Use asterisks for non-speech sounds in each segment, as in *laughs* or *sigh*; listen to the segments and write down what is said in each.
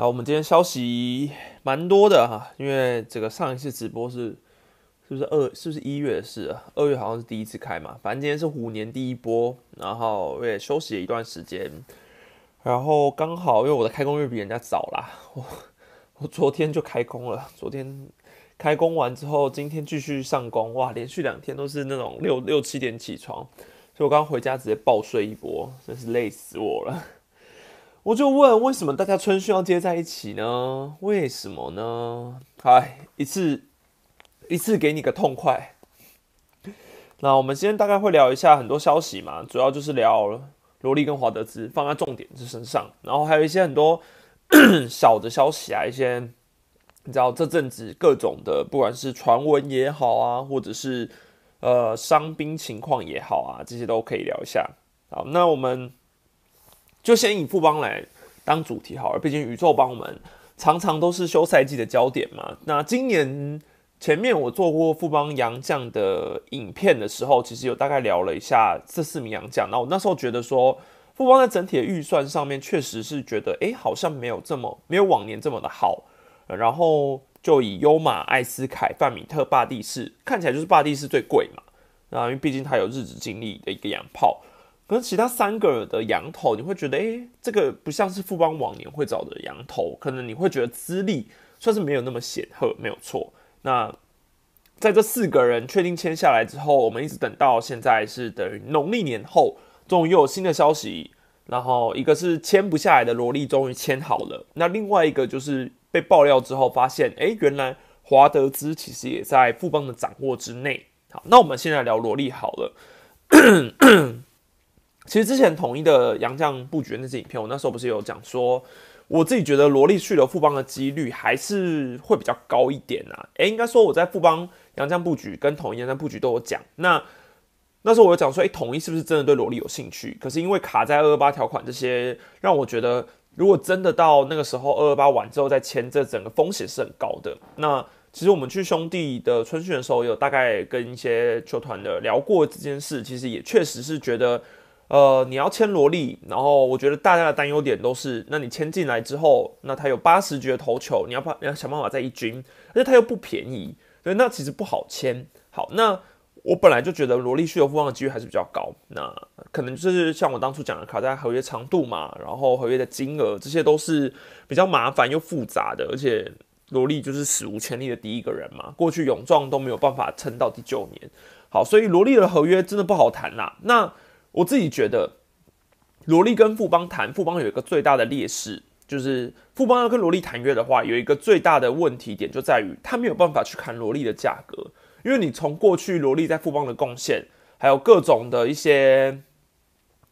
啊，我们今天消息蛮多的哈，因为这个上一次直播是是不是二是不是一月的事啊？二月好像是第一次开嘛，反正今天是虎年第一波，然后我也休息了一段时间，然后刚好因为我的开工日比人家早啦，我 *laughs* 我昨天就开工了，昨天开工完之后，今天继续上工，哇，连续两天都是那种六六七点起床，所以我刚回家直接暴睡一波，真是累死我了。我就问，为什么大家春训要接在一起呢？为什么呢？哎，一次一次给你个痛快。那我们今天大概会聊一下很多消息嘛，主要就是聊罗莉跟华德兹放在重点之身上，然后还有一些很多 *coughs* 小的消息啊，一些你知道这阵子各种的，不管是传闻也好啊，或者是呃伤兵情况也好啊，这些都可以聊一下。好，那我们。就先以富邦来当主题好了，毕竟宇宙帮我们常常都是休赛季的焦点嘛。那今年前面我做过富邦洋将的影片的时候，其实有大概聊了一下这四名洋将。那我那时候觉得说，富邦在整体的预算上面确实是觉得，哎，好像没有这么没有往年这么的好。然后就以优马、艾斯凯、范米特、巴蒂士，看起来就是巴蒂士最贵嘛。啊，因为毕竟他有日子经历的一个洋炮。可是其他三个的羊头，你会觉得，哎，这个不像是富邦往年会找的羊头，可能你会觉得资历算是没有那么显赫，没有错。那在这四个人确定签下来之后，我们一直等到现在是等于农历年后，终于又有新的消息。然后一个是签不下来的萝莉终于签好了，那另外一个就是被爆料之后发现，哎，原来华德兹其实也在富邦的掌握之内。好，那我们现在聊萝莉好了。其实之前统一的杨将布局那支影片，我那时候不是有讲说，我自己觉得罗莉去了富邦的几率还是会比较高一点啊。诶，应该说我在富邦杨将布局跟统一杨将布局都有讲。那那时候我有讲说，诶，统一是不是真的对罗莉有兴趣？可是因为卡在二二八条款这些，让我觉得如果真的到那个时候二二八完之后再签，这整个风险是很高的。那其实我们去兄弟的春训的时候，有大概跟一些球团的聊过这件事，其实也确实是觉得。呃，你要签罗莉，然后我觉得大家的担忧点都是，那你签进来之后，那他有八十局的投球，你要怕你要想办法再一军，而且他又不便宜，对，那其实不好签。好，那我本来就觉得罗莉续有复方的几率还是比较高，那可能就是像我当初讲的，卡在合约长度嘛，然后合约的金额，这些都是比较麻烦又复杂的，而且罗莉就是史无前例的第一个人嘛，过去勇壮都没有办法撑到第九年。好，所以罗莉的合约真的不好谈啦。那我自己觉得，罗莉跟富邦谈，富邦有一个最大的劣势，就是富邦要跟罗莉谈约的话，有一个最大的问题点就在于，他没有办法去砍罗莉的价格，因为你从过去罗莉在富邦的贡献，还有各种的一些，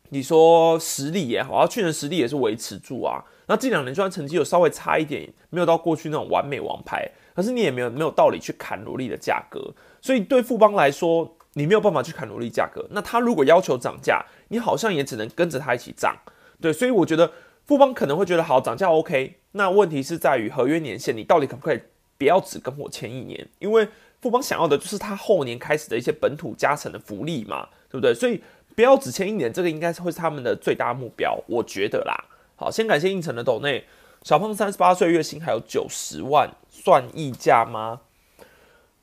你说实力也好，去年实力也是维持住啊，那近两年虽然成绩有稍微差一点，没有到过去那种完美王牌，可是你也没有没有道理去砍罗莉的价格，所以对富邦来说。你没有办法去砍奴隶价格，那他如果要求涨价，你好像也只能跟着他一起涨，对，所以我觉得富邦可能会觉得好涨价 OK，那问题是在于合约年限，你到底可不可以不要只跟我签一年？因为富邦想要的就是他后年开始的一些本土加成的福利嘛，对不对？所以不要只签一年，这个应该是会是他们的最大目标，我觉得啦。好，先感谢应城的斗内小胖三十八岁，月薪还有九十万，算溢价吗？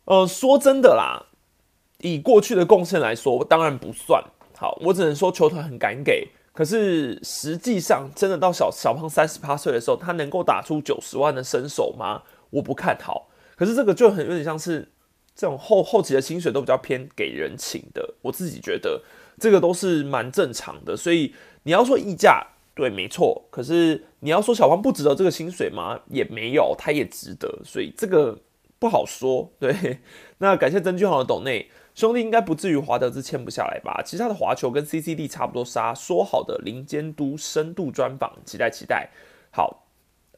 呃，说真的啦。以过去的贡献来说，当然不算好。我只能说球团很敢给，可是实际上真的到小小胖三十八岁的时候，他能够打出九十万的身手吗？我不看好。可是这个就很有点像是这种后后期的薪水都比较偏给人情的。我自己觉得这个都是蛮正常的。所以你要说溢价，对，没错。可是你要说小胖不值得这个薪水吗？也没有，他也值得。所以这个不好说。对，*laughs* 那感谢曾俊豪的董内。兄弟应该不至于华德兹签不下来吧？其他的华球跟 CCD 差不多杀，说好的零监督深度专访，期待期待。好，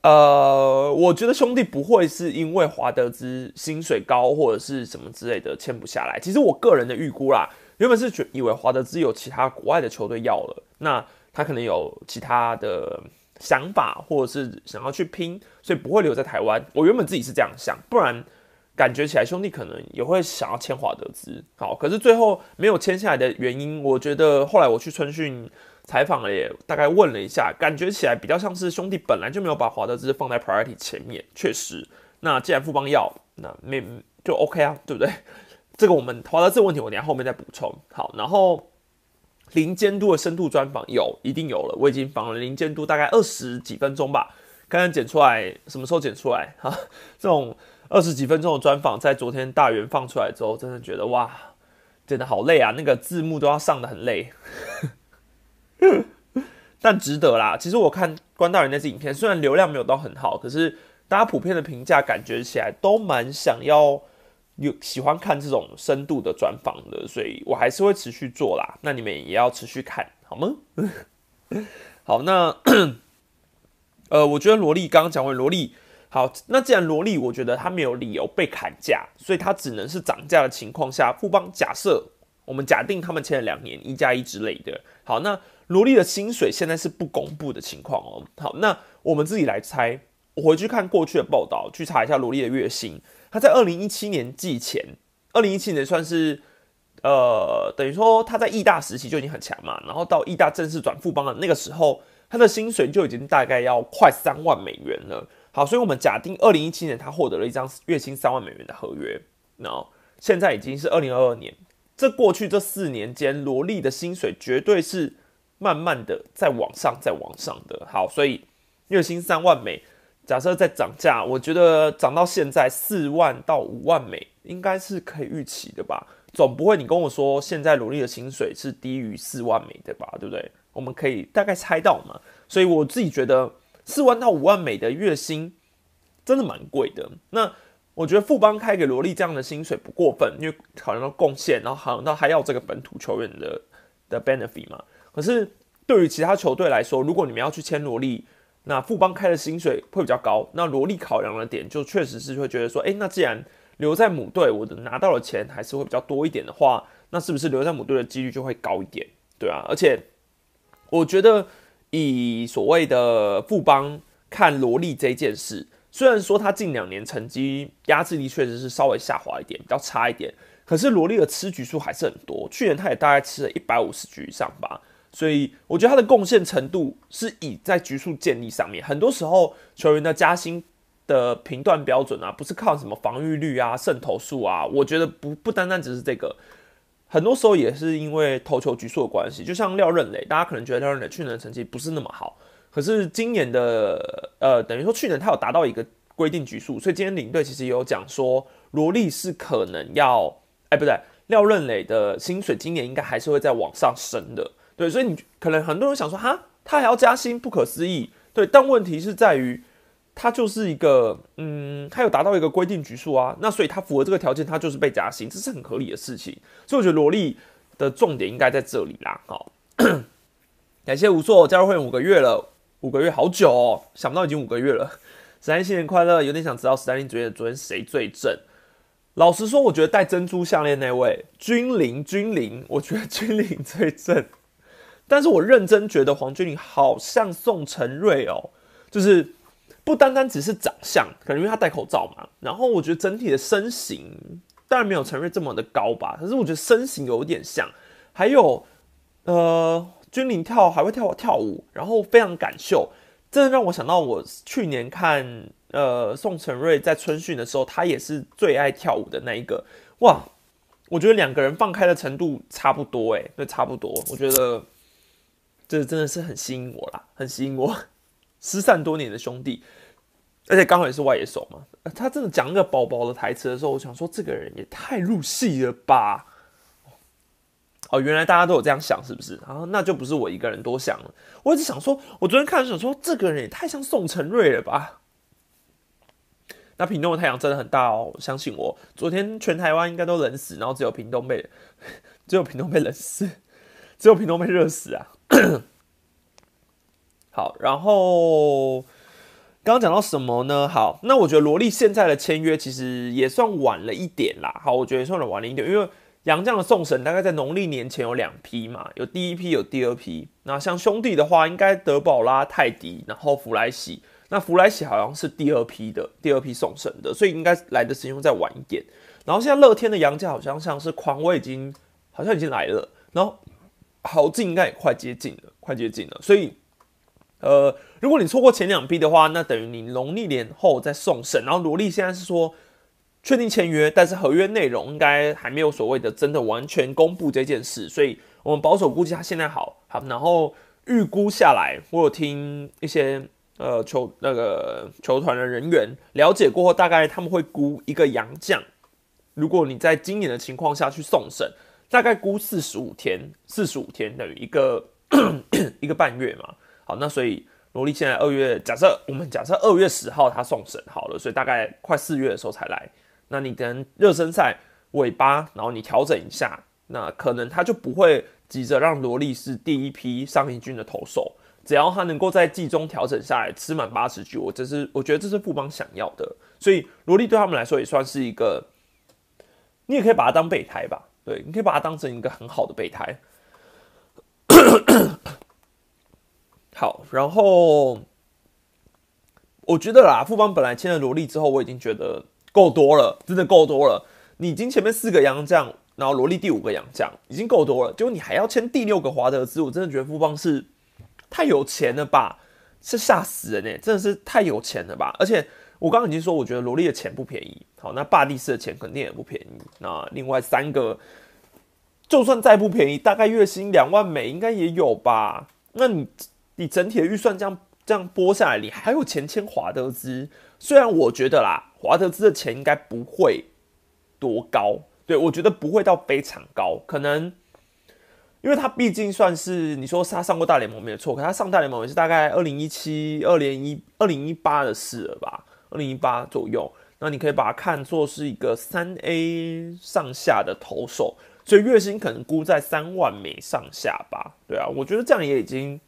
呃，我觉得兄弟不会是因为华德兹薪水高或者是什么之类的签不下来。其实我个人的预估啦，原本是觉以为华德兹有其他国外的球队要了，那他可能有其他的想法，或者是想要去拼，所以不会留在台湾。我原本自己是这样想，不然。感觉起来，兄弟可能也会想要签华德兹，好，可是最后没有签下来的原因，我觉得后来我去春训采访了也大概问了一下，感觉起来比较像是兄弟本来就没有把华德兹放在 priority 前面，确实。那既然富邦要，那没就 OK 啊，对不对？这个我们华德兹问题，我等下后面再补充。好，然后零监督的深度专访有，一定有了，我已经访了零监督大概二十几分钟吧，刚刚剪出来，什么时候剪出来？哈，这种二十几分钟的专访，在昨天大元放出来之后，真的觉得哇，真的好累啊，那个字幕都要上的很累，*laughs* 但值得啦。其实我看关大元那支影片，虽然流量没有到很好，可是。大家普遍的评价感觉起来都蛮想要有喜欢看这种深度的专访的，所以我还是会持续做啦。那你们也要持续看好吗？*laughs* 好，那 *coughs* 呃，我觉得萝莉刚刚讲完萝莉，好，那既然萝莉，我觉得他没有理由被砍价，所以他只能是涨价的情况下，富邦假设我们假定他们签了两年一加一之类的。好，那萝莉的薪水现在是不公布的情况哦。好，那我们自己来猜。我回去看过去的报道，去查一下罗莉的月薪。他在二零一七年季前，二零一七年算是呃，等于说他在义大时期就已经很强嘛。然后到义大正式转富邦的那个时候，他的薪水就已经大概要快三万美元了。好，所以我们假定二零一七年他获得了一张月薪三万美元的合约。那现在已经是二零二二年，这过去这四年间，罗莉的薪水绝对是慢慢的在往上，在往上的。好，所以月薪三万美。假设在涨价，我觉得涨到现在四万到五万美，应该是可以预期的吧？总不会你跟我说现在努力的薪水是低于四万美的吧？对不对？我们可以大概猜到嘛。所以我自己觉得四万到五万美的月薪真的蛮贵的。那我觉得富邦开给罗莉这样的薪水不过分，因为考量到贡献，然后考量到还要这个本土球员的的 benefit 嘛。可是对于其他球队来说，如果你们要去签罗莉，那富邦开的薪水会比较高，那罗莉考量的点就确实是会觉得说，哎，那既然留在母队，我的拿到的钱还是会比较多一点的话，那是不是留在母队的几率就会高一点？对啊，而且我觉得以所谓的富邦看罗莉这件事，虽然说他近两年成绩压制力确实是稍微下滑一点，比较差一点，可是罗莉的吃局数还是很多，去年他也大概吃了一百五十局以上吧。所以我觉得他的贡献程度是以在局数建立上面，很多时候球员的加薪的评断标准啊，不是靠什么防御率啊、渗透数啊，我觉得不不单单只是这个，很多时候也是因为投球局数的关系。就像廖任磊，大家可能觉得廖任磊去年的成绩不是那么好，可是今年的呃，等于说去年他有达到一个规定局数，所以今天领队其实也有讲说，罗莉是可能要，哎，不对，廖任磊的薪水今年应该还是会再往上升的。对，所以你可能很多人想说，哈，他还要加薪，不可思议。对，但问题是在于，他就是一个，嗯，他有达到一个规定局数啊，那所以他符合这个条件，他就是被加薪，这是很合理的事情。所以我觉得萝莉的重点应该在这里啦。好，*coughs* 感谢吴硕加入会员五个月了，五个月好久哦，想不到已经五个月了。十三新年快乐，有点想知道十三零昨天昨天谁最正。老实说，我觉得戴珍珠项链那位君临，君临，我觉得 *laughs* 君临最正。但是我认真觉得黄君玲好像宋承瑞哦，就是不单单只是长相，可能因为他戴口罩嘛。然后我觉得整体的身形当然没有陈瑞这么的高吧，可是我觉得身形有点像。还有呃，君临跳还会跳跳舞，然后非常敢秀，真的让我想到我去年看呃宋承瑞在春训的时候，他也是最爱跳舞的那一个。哇，我觉得两个人放开的程度差不多，诶，对，差不多，我觉得。这真的是很吸引我啦，很吸引我。失散多年的兄弟，而且刚好也是外野手嘛。他真的讲那个宝宝的台词的时候，我想说这个人也太入戏了吧。哦，原来大家都有这样想，是不是？然后那就不是我一个人多想了。我一直想说，我昨天看的时候说，这个人也太像宋承瑞了吧。那屏东的太阳真的很大哦，相信我。昨天全台湾应该都冷死，然后只有屏东被，*laughs* 只有屏东被冷死，只有屏东被热死啊。好，然后刚刚讲到什么呢？好，那我觉得萝莉现在的签约其实也算晚了一点啦。好，我觉得算晚了一点，因为杨绛的送神大概在农历年前有两批嘛，有第一批，有第二批。那像兄弟的话，应该德宝拉、泰迪，然后弗莱喜。那弗莱喜好像是第二批的，第二批送神的，所以应该来的时间再晚一点。然后现在乐天的杨绛好像像是匡威已经好像已经来了，然后。豪进应该也快接近了，快接近了。所以，呃，如果你错过前两批的话，那等于你农历年后再送审。然后罗莉现在是说确定签约，但是合约内容应该还没有所谓的真的完全公布这件事，所以我们保守估计他现在好好，然后预估下来，我有听一些呃球那个球团的人员了解过后，大概他们会估一个洋将。如果你在今年的情况下去送审，大概估四十五天，四十五天等于一个 *coughs* 一个半月嘛。好，那所以罗莉现在二月，假设我们假设二月十号他送审好了，所以大概快四月的时候才来。那你等热身赛尾巴，然后你调整一下，那可能他就不会急着让罗莉是第一批上一军的投手。只要他能够在季中调整下来，吃满八十局，我这是我觉得这是富邦想要的。所以罗莉对他们来说也算是一个。你也可以把它当备胎吧，对，你可以把它当成一个很好的备胎。好，然后我觉得啦，富邦本来签了萝莉之后，我已经觉得够多了，真的够多了。你已经前面四个洋将，然后萝莉第五个洋将，已经够多了。结果你还要签第六个华德兹，我真的觉得富邦是太有钱了吧，是吓死人呢，真的是太有钱了吧，而且。我刚刚已经说，我觉得萝莉的钱不便宜。好，那霸地士的钱肯定也不便宜。那另外三个，就算再不便宜，大概月薪两万美应该也有吧？那你你整体的预算这样这样拨下来，你还有钱签华德兹？虽然我觉得啦，华德兹的钱应该不会多高，对我觉得不会到非常高，可能。因为他毕竟算是你说他上过大联盟没有错，可他上大联盟也是大概二零一七、二零一二零一八的事了吧？二零一八左右，那你可以把它看作是一个三 A 上下的投手，所以月薪可能估在三万美上下吧？对啊，我觉得这样也已经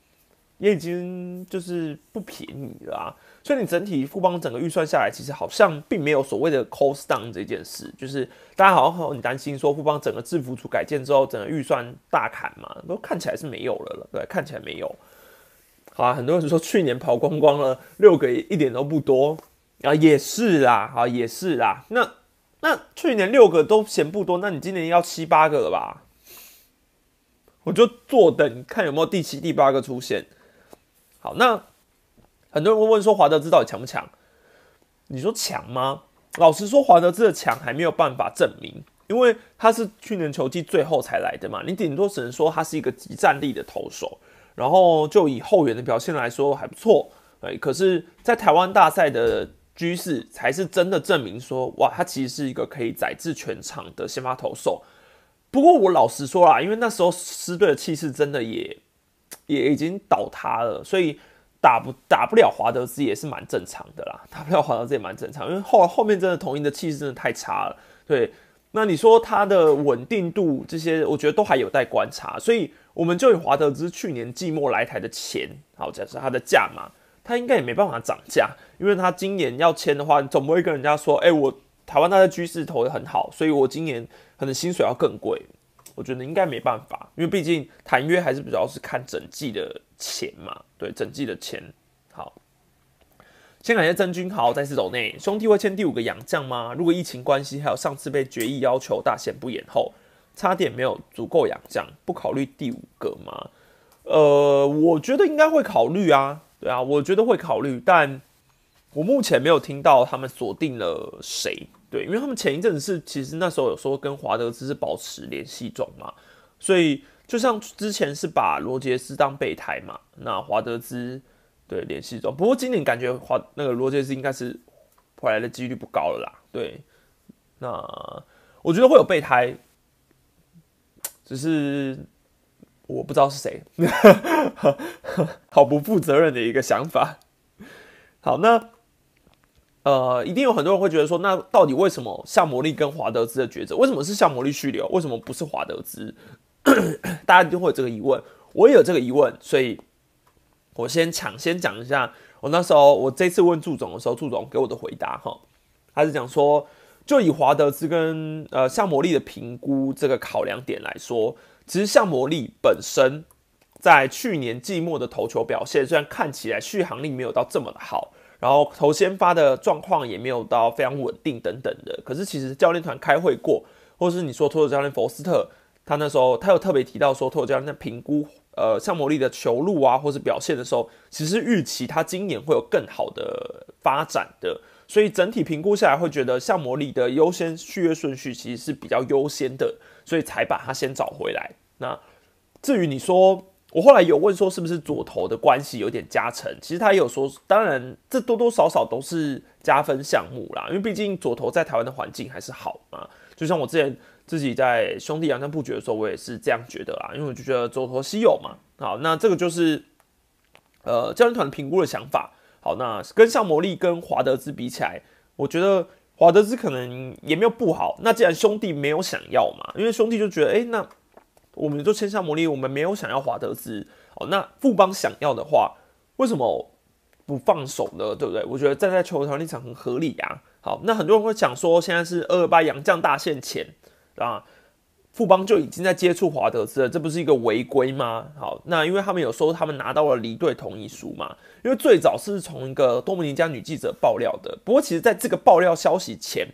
也已经就是不便宜了。所以你整体富邦整个预算下来，其实好像并没有所谓的 cost down 这件事，就是大家好像很担心说富邦整个制服组改建之后，整个预算大砍嘛，都看起来是没有了了，对，看起来没有。好啊，很多人说去年跑光光了，六个一点都不多啊，也是啦，好也是啦。那那去年六个都嫌不多，那你今年要七八个了吧？我就坐等看有没有第七、第八个出现。好，那。很多人会问说华德兹到底强不强？你说强吗？老实说，华德兹的强还没有办法证明，因为他是去年球季最后才来的嘛。你顶多只能说他是一个极战力的投手，然后就以后援的表现来说还不错。哎，可是，在台湾大赛的居势才是真的证明说，哇，他其实是一个可以载至全场的先发投手。不过我老实说啦，因为那时候狮队的气势真的也也已经倒塌了，所以。打不打不了华德兹也是蛮正常的啦，*laughs* 打不了华德兹也蛮正常，因为后后面真的统一的气势真的太差了。对，那你说他的稳定度这些，我觉得都还有待观察。所以我们就以华德兹去年季末来台的钱，好，假设他的价码，他应该也没办法涨价，因为他今年要签的话，总不会跟人家说，哎，我台湾他的居士投的很好，所以我今年可能薪水要更贵。我觉得应该没办法，因为毕竟谈约还是比较是看整季的钱嘛。对，整季的钱。好，先感谢曾君豪再次走内兄弟会签第五个洋将吗？如果疫情关系，还有上次被决议要求大限不延后，差点没有足够洋将，不考虑第五个吗？呃，我觉得应该会考虑啊。对啊，我觉得会考虑，但我目前没有听到他们锁定了谁。对，因为他们前一阵子是，其实那时候有说跟华德兹是保持联系中嘛，所以就像之前是把罗杰斯当备胎嘛，那华德兹对联系中，不过今年感觉华那个罗杰斯应该是回来的几率不高了啦。对，那我觉得会有备胎，只是我不知道是谁，*laughs* 好不负责任的一个想法。好，那。呃，一定有很多人会觉得说，那到底为什么夏魔力跟华德兹的抉择，为什么是夏魔力续留，为什么不是华德兹？*coughs* 大家就会有这个疑问，我也有这个疑问，所以我先抢先讲一下，我那时候我这次问祝总的时候，祝总给我的回答哈，他是讲说，就以华德兹跟呃夏魔力的评估这个考量点来说，其实夏魔力本身在去年季末的投球表现，虽然看起来续航力没有到这么的好。然后头先发的状况也没有到非常稳定等等的，可是其实教练团开会过，或是你说托尔教练佛斯特，他那时候他有特别提到说托尔教练在评估呃像魔力的球路啊，或是表现的时候，其实预期他今年会有更好的发展的。所以整体评估下来，会觉得像魔力的优先续约顺序其实是比较优先的，所以才把他先找回来。那至于你说，我后来有问说是不是左投的关系有点加成，其实他也有说，当然这多多少少都是加分项目啦，因为毕竟左投在台湾的环境还是好嘛。就像我之前自己在兄弟洋将布局的时候，我也是这样觉得啦，因为我就觉得左投稀有嘛。好，那这个就是呃教练团评估的想法。好，那跟上魔力跟华德兹比起来，我觉得华德兹可能也没有不好。那既然兄弟没有想要嘛，因为兄弟就觉得，哎，那我们就签下魔力，我们没有想要华德兹。哦，那富邦想要的话，为什么不放手呢？对不对？我觉得站在球团立场很合理呀。好，那很多人会讲说，现在是二二八洋将大限前啊。富邦就已经在接触华德兹了，这不是一个违规吗？好，那因为他们有说他们拿到了离队同意书嘛，因为最早是从一个多米尼加女记者爆料的。不过其实在这个爆料消息前，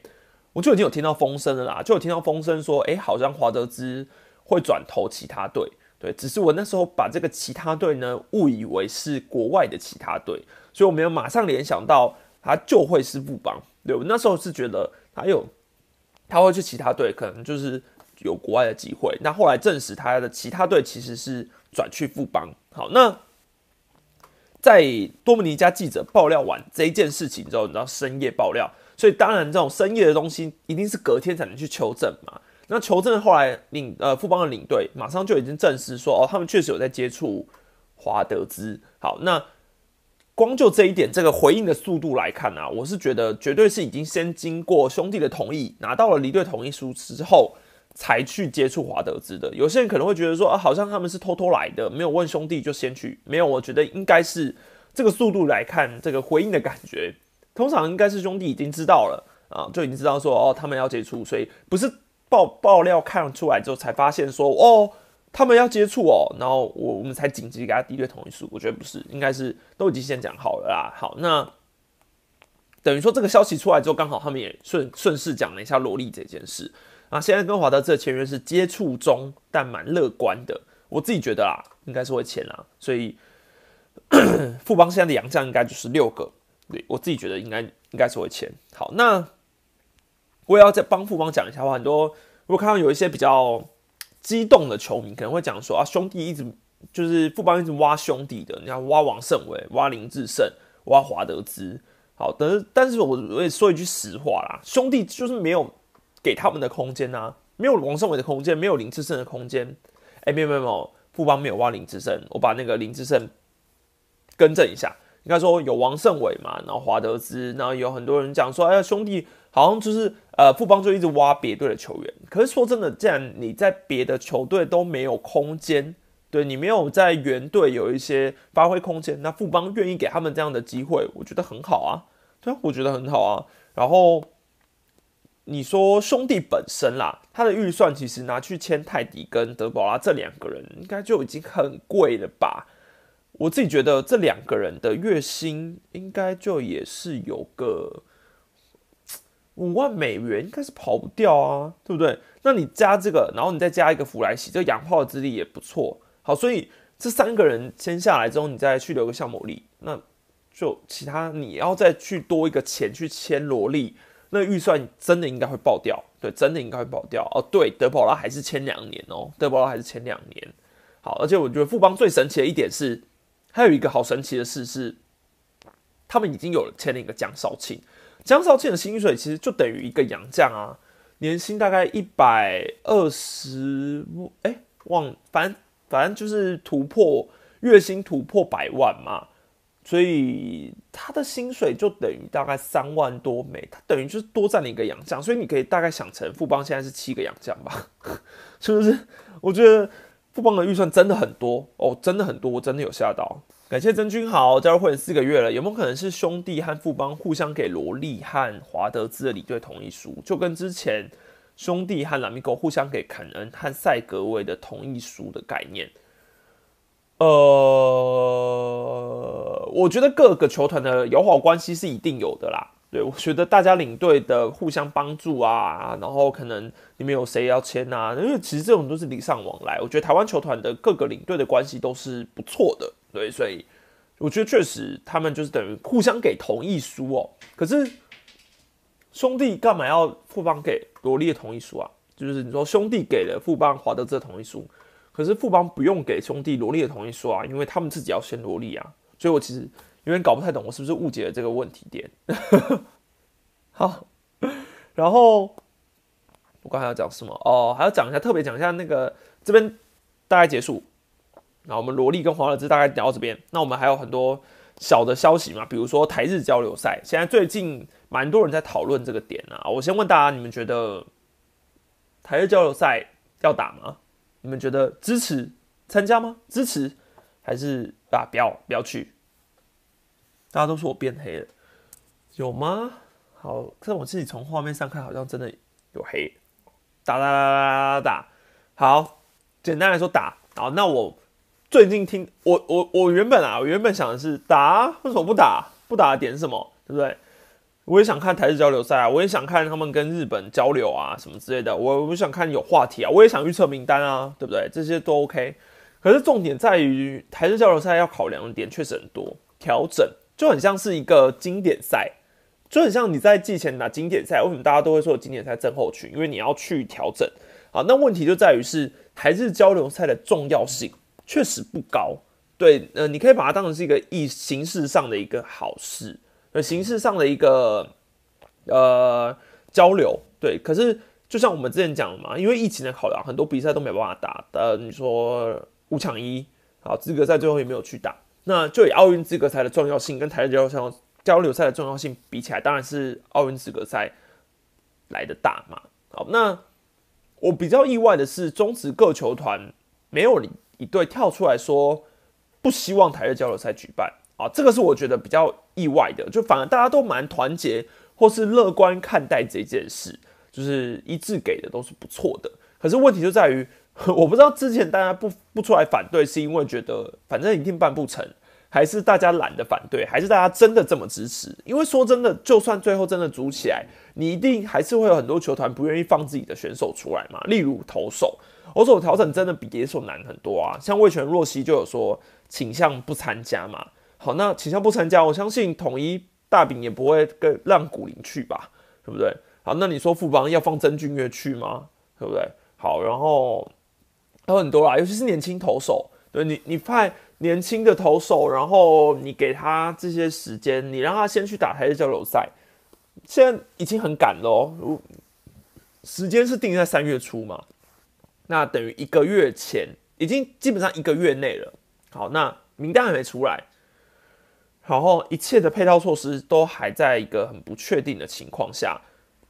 我就已经有听到风声了啦，就有听到风声说，哎，好像华德兹会转投其他队。对，只是我那时候把这个其他队呢误以为是国外的其他队，所以我没有马上联想到他就会是富邦。对我那时候是觉得他有他会去其他队，可能就是。有国外的机会，那后来证实他的其他队其实是转去富邦。好，那在多米尼加记者爆料完这一件事情之后，你知道深夜爆料，所以当然这种深夜的东西一定是隔天才能去求证嘛。那求证后来领呃富邦的领队马上就已经证实说，哦，他们确实有在接触华德兹。好，那光就这一点，这个回应的速度来看啊，我是觉得绝对是已经先经过兄弟的同意，拿到了离队同意书之后。才去接触华德兹的，有些人可能会觉得说啊，好像他们是偷偷来的，没有问兄弟就先去，没有，我觉得应该是这个速度来看，这个回应的感觉，通常应该是兄弟已经知道了啊，就已经知道说哦，他们要接触，所以不是爆爆料看出来之后才发现说哦，他们要接触哦，然后我我们才紧急给他敌对同意书，我觉得不是，应该是都已经先讲好了啦。好，那等于说这个消息出来之后，刚好他们也顺顺势讲了一下萝莉这件事。啊，现在跟华德这签约是接触中，但蛮乐观的。我自己觉得啦，应该是会签啦。所以 *clears throat* 富邦现在的洋将应该就是六个。对我自己觉得应该应该是会签。好，那我也要再帮富邦讲一下话。很多如果看到有一些比较激动的球迷，可能会讲说啊，兄弟一直就是富邦一直挖兄弟的，你看挖王胜伟、挖林志胜、挖华德兹。好，但是但是我我也说一句实话啦，兄弟就是没有。给他们的空间呢？没有王胜伟的空间，没有林志胜的空间。哎，没有没有没有，富邦没有挖林志胜，我把那个林志胜更正一下，应该说有王胜伟嘛，然后华德兹，然后有很多人讲说，哎呀，兄弟好像就是呃，富邦就一直挖别队的球员。可是说真的，既然你在别的球队都没有空间，对你没有在原队有一些发挥空间，那富邦愿意给他们这样的机会，我觉得很好啊。对啊，我觉得很好啊。然后。你说兄弟本身啦，他的预算其实拿去签泰迪跟德保拉这两个人，应该就已经很贵了吧？我自己觉得这两个人的月薪应该就也是有个五万美元，应该是跑不掉啊，对不对？那你加这个，然后你再加一个弗莱西，这个养炮的资历也不错。好，所以这三个人签下来之后，你再去留个项目力，那就其他你要再去多一个钱去签萝莉。那预算真的应该会爆掉，对，真的应该会爆掉哦。对，德保拉还是签两年哦，德保拉还是签两年。好，而且我觉得富邦最神奇的一点是，还有一个好神奇的事是，他们已经有了签了一个江少庆。江少庆的薪水其实就等于一个洋将啊，年薪大概一百二十，哎，忘，反正反正就是突破月薪突破百万嘛。所以他的薪水就等于大概三万多美，他等于就是多占了一个洋将，所以你可以大概想成富邦现在是七个洋将吧，*laughs* 是不是？我觉得富邦的预算真的很多哦，真的很多，我真的有吓到。感谢曾君豪加入会员四个月了，有没有可能是兄弟和富邦互相给罗莉和华德兹的领队同意书，就跟之前兄弟和拉米狗互相给肯恩和赛格威的同意书的概念？呃，我觉得各个球团的友好关系是一定有的啦。对我觉得大家领队的互相帮助啊，然后可能你们有谁要签啊，因为其实这种都是礼尚往来。我觉得台湾球团的各个领队的关系都是不错的，对，所以我觉得确实他们就是等于互相给同意书哦。可是兄弟干嘛要富邦给罗莉的同意书啊？就是你说兄弟给了富邦华德这同意书，可是富邦不用给兄弟罗莉的同意书啊，因为他们自己要先罗莉啊。所以我其实。有点搞不太懂，我是不是误解了这个问题点？*laughs* 好，然后我刚才要讲什么？哦，还要讲一下，特别讲一下那个这边大概结束。那我们萝莉跟黄乐之大概聊到这边。那我们还有很多小的消息嘛，比如说台日交流赛，现在最近蛮多人在讨论这个点啊。我先问大家，你们觉得台日交流赛要打吗？你们觉得支持参加吗？支持还是啊不要不要去？大家都说我变黑了，有吗？好，但我自己从画面上看，好像真的有黑。打打打打打打，好，简单来说打。好，那我最近听我我我原本啊，我原本想的是打，为什么不打？不打点什么？对不对？我也想看台日交流赛啊，我也想看他们跟日本交流啊，什么之类的。我我想看有话题啊，我也想预测名单啊，对不对？这些都 OK。可是重点在于台日交流赛要考量的点确实很多，调整。就很像是一个经典赛，就很像你在季前打经典赛，为什么大家都会说经典赛症候群？因为你要去调整啊。那问题就在于是台日交流赛的重要性确实不高。对，呃，你可以把它当成是一个意形式上的一个好事，呃，形式上的一个呃交流。对，可是就像我们之前讲的嘛，因为疫情的考量，很多比赛都没办法打。呃，你说五抢一啊，资格赛最后也没有去打。那就以奥运资格赛的重要性跟台日交流交流赛的重要性比起来，当然是奥运资格赛来的大嘛。好，那我比较意外的是，中职各球团没有一队跳出来说不希望台日交流赛举办啊，这个是我觉得比较意外的。就反而大家都蛮团结或是乐观看待这件事，就是一致给的都是不错的。可是问题就在于。*laughs* 我不知道之前大家不不出来反对，是因为觉得反正一定办不成，还是大家懒得反对，还是大家真的这么支持？因为说真的，就算最后真的组起来，你一定还是会有很多球团不愿意放自己的选手出来嘛。例如投手，投手调整真的比野手难很多啊。像魏权若曦就有说倾向不参加嘛。好，那倾向不参加，我相信统一大饼也不会跟让古林去吧，对不对？好，那你说富邦要放曾俊岳去吗？对不对？好，然后。有很多啦，尤其是年轻投手，对你，你派年轻的投手，然后你给他这些时间，你让他先去打台日交流赛，现在已经很赶喽，时间是定在三月初嘛，那等于一个月前，已经基本上一个月内了。好，那名单还没出来，然后一切的配套措施都还在一个很不确定的情况下。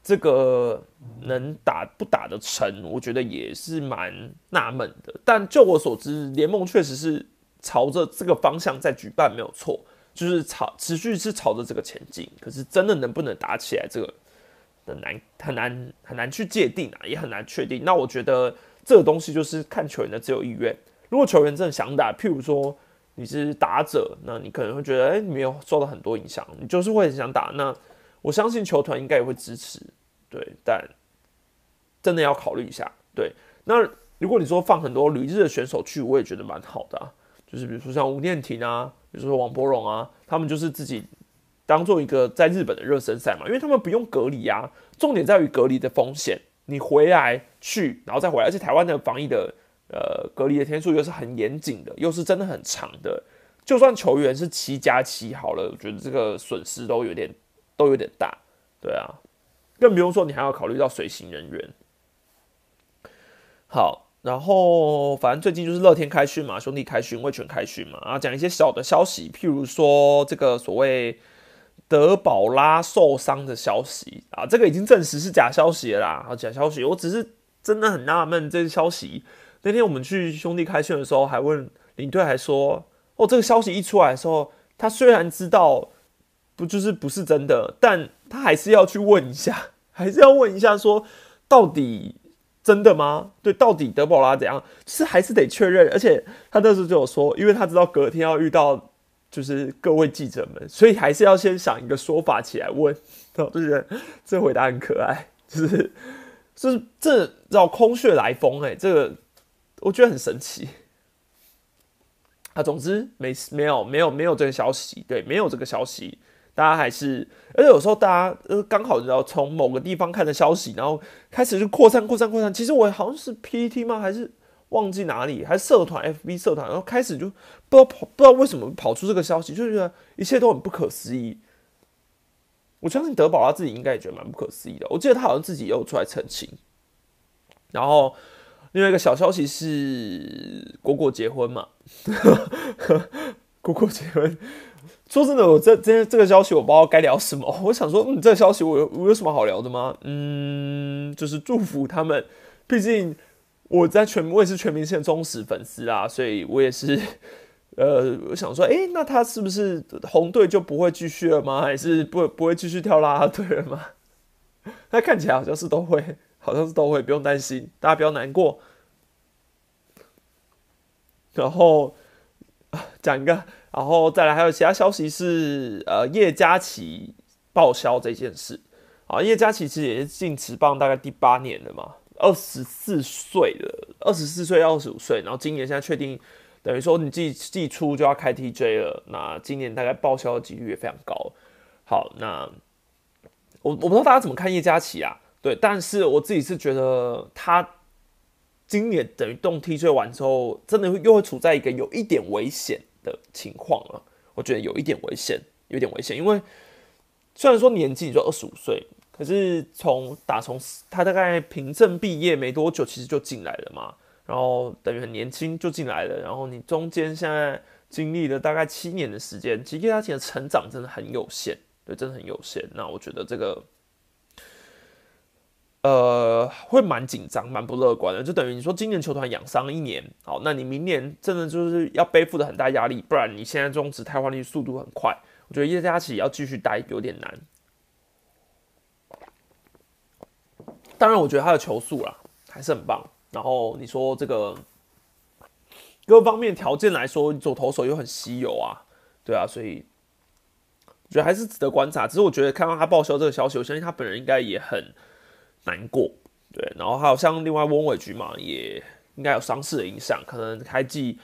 这个能打不打得成，我觉得也是蛮纳闷的。但就我所知，联盟确实是朝着这个方向在举办，没有错，就是朝持续是朝着这个前进。可是真的能不能打起来，这个很难很难很难去界定啊，也很难确定。那我觉得这个东西就是看球员的自由意愿。如果球员真的想打，譬如说你是打者，那你可能会觉得，哎，你没有受到很多影响，你就是会很想打那。我相信球团应该也会支持，对，但真的要考虑一下。对，那如果你说放很多旅日的选手去，我也觉得蛮好的啊。就是比如说像吴念婷啊，比如说王柏荣啊，他们就是自己当做一个在日本的热身赛嘛，因为他们不用隔离啊。重点在于隔离的风险，你回来去，然后再回来，而且台湾的防疫的呃隔离的天数又是很严谨的，又是真的很长的。就算球员是七加七好了，我觉得这个损失都有点。都有点大，对啊，更不用说你还要考虑到随行人员。好，然后反正最近就是乐天开训嘛，兄弟开训，味全开训嘛，然后讲一些小的消息，譬如说这个所谓德保拉受伤的消息啊，这个已经证实是假消息了啦，啊，假消息，我只是真的很纳闷这个消息。那天我们去兄弟开训的时候，还问领队，还说哦，这个消息一出来的时候，他虽然知道。不就是不是真的，但他还是要去问一下，*laughs* 还是要问一下，说到底真的吗？对，到底德保拉怎样？是还是得确认。而且他那时候就有说，因为他知道隔天要遇到就是各位记者们，所以还是要先想一个说法起来问。我就觉得这回答很可爱，就是就是这叫空穴来风哎，这个我觉得很神奇。啊，总之没没有没有没有这个消息，对，没有这个消息，大家还是，而且有时候大家呃刚好知道从某个地方看的消息，然后开始就扩散扩散扩散。其实我好像是 PPT 吗？还是忘记哪里？还社团 FB 社团？然后开始就不知道跑不知道为什么跑出这个消息，就觉得一切都很不可思议。我相信德宝他自己应该也觉得蛮不可思议的。我记得他好像自己也有出来澄清，然后。另外一个小消息是果果结婚嘛？*laughs* 果果结婚，说真的，我这这这个消息我不知道该聊什么。我想说，嗯，这个消息我有我有什么好聊的吗？嗯，就是祝福他们。毕竟我在全我也是全明星的忠实粉丝啊，所以我也是 *laughs* 呃，我想说，哎，那他是不是红队就不会继续了吗？还是不不会继续跳啦 *laughs* 啦队了吗？他看起来好像是都会。*laughs* 好像是都会，不用担心，大家不要难过。然后讲一个，然后再来还有其他消息是，呃，叶嘉琪报销这件事。啊，叶嘉琪其实也是进职棒大概第八年了嘛，二十四岁了，二十四岁二十五岁，然后今年现在确定，等于说你季季初就要开 TJ 了，那今年大概报销的几率也非常高。好，那我我不知道大家怎么看叶嘉琪啊？对，但是我自己是觉得他今年等于动 T 恤完之后，真的又会处在一个有一点危险的情况了。我觉得有一点危险，有点危险，因为虽然说年纪你说二十五岁，可是从打从他大概凭证毕业没多久，其实就进来了嘛。然后等于很年轻就进来了，然后你中间现在经历了大概七年的时间，其实他前的成长真的很有限，对，真的很有限。那我觉得这个。呃，会蛮紧张，蛮不乐观的，就等于你说今年球团养伤一年，好，那你明年真的就是要背负的很大压力，不然你现在中职胎换率速度很快，我觉得叶嘉琪要继续待有点难。当然，我觉得他的球速啦还是很棒，然后你说这个各方面条件来说，左投手又很稀有啊，对啊，所以我觉得还是值得观察。只是我觉得看到他报销这个消息，我相信他本人应该也很。难过，对，然后还有像另外翁伟局嘛，也应该有伤势的影响，可能开季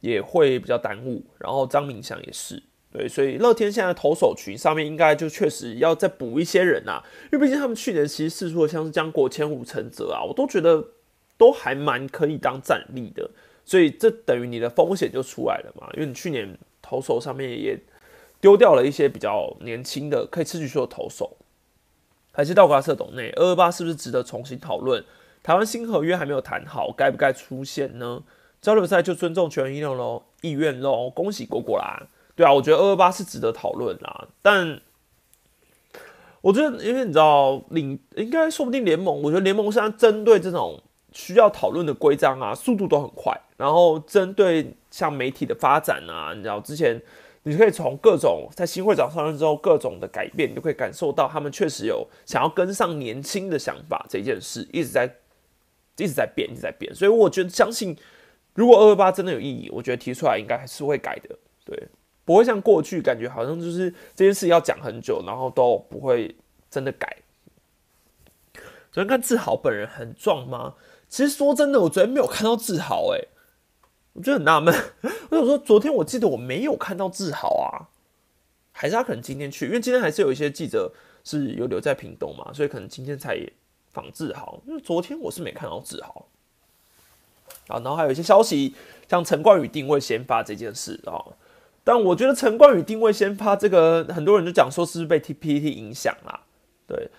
也会比较耽误。然后张明祥也是，对，所以乐天现在投手群上面应该就确实要再补一些人啊，因为毕竟他们去年其实试出的像是江国千、吴承泽啊，我都觉得都还蛮可以当战力的，所以这等于你的风险就出来了嘛，因为你去年投手上面也丢掉了一些比较年轻的可以持续说的投手。还是道格拉斯董内二二八是不是值得重新讨论？台湾新合约还没有谈好，该不该出现呢？交流赛就尊重球员意愿喽，意愿喽，恭喜果果啦！对啊，我觉得二二八是值得讨论啦。但我觉得，因为你知道，领应该说不定联盟，我觉得联盟现在针对这种需要讨论的规章啊，速度都很快。然后针对像媒体的发展啊，你知道之前。你可以从各种在新会长上任之后各种的改变，你就可以感受到他们确实有想要跟上年轻的想法这件事，一直在一直在变，一直在变。所以我觉得相信，如果二二八真的有意义，我觉得提出来应该还是会改的，对，不会像过去感觉好像就是这件事要讲很久，然后都不会真的改。昨天看志豪本人很壮吗？其实说真的，我昨天没有看到志豪，哎。我觉得很纳闷，*laughs* 我想说，昨天我记得我没有看到志豪啊，还是他可能今天去，因为今天还是有一些记者是有留在屏东嘛，所以可能今天才访志豪。因为昨天我是没看到志豪啊，然后还有一些消息，像陈冠宇定位先发这件事啊，但我觉得陈冠宇定位先发这个，很多人就讲说是被 T P T 影响啦，对，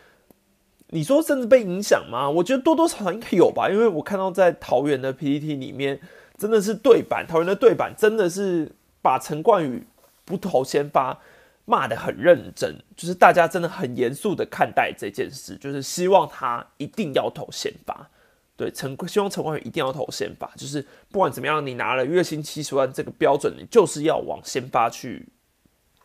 你说甚至被影响吗？我觉得多多少少应该有吧，因为我看到在桃园的 PPT 里面。真的是对版，桃园的对版真的是把陈冠宇不投先发骂的很认真，就是大家真的很严肃的看待这件事，就是希望他一定要投先发。对陈，希望陈冠宇一定要投先发，就是不管怎么样，你拿了月薪七十万这个标准，你就是要往先发去，